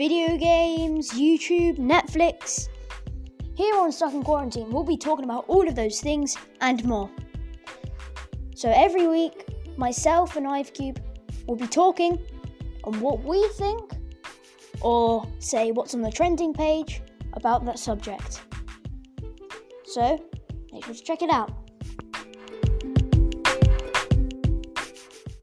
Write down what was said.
video games, YouTube, Netflix. Here on Stuck in Quarantine, we'll be talking about all of those things and more. So every week, myself and IveCube will be talking on what we think, or say what's on the trending page about that subject. So, make sure to check it out.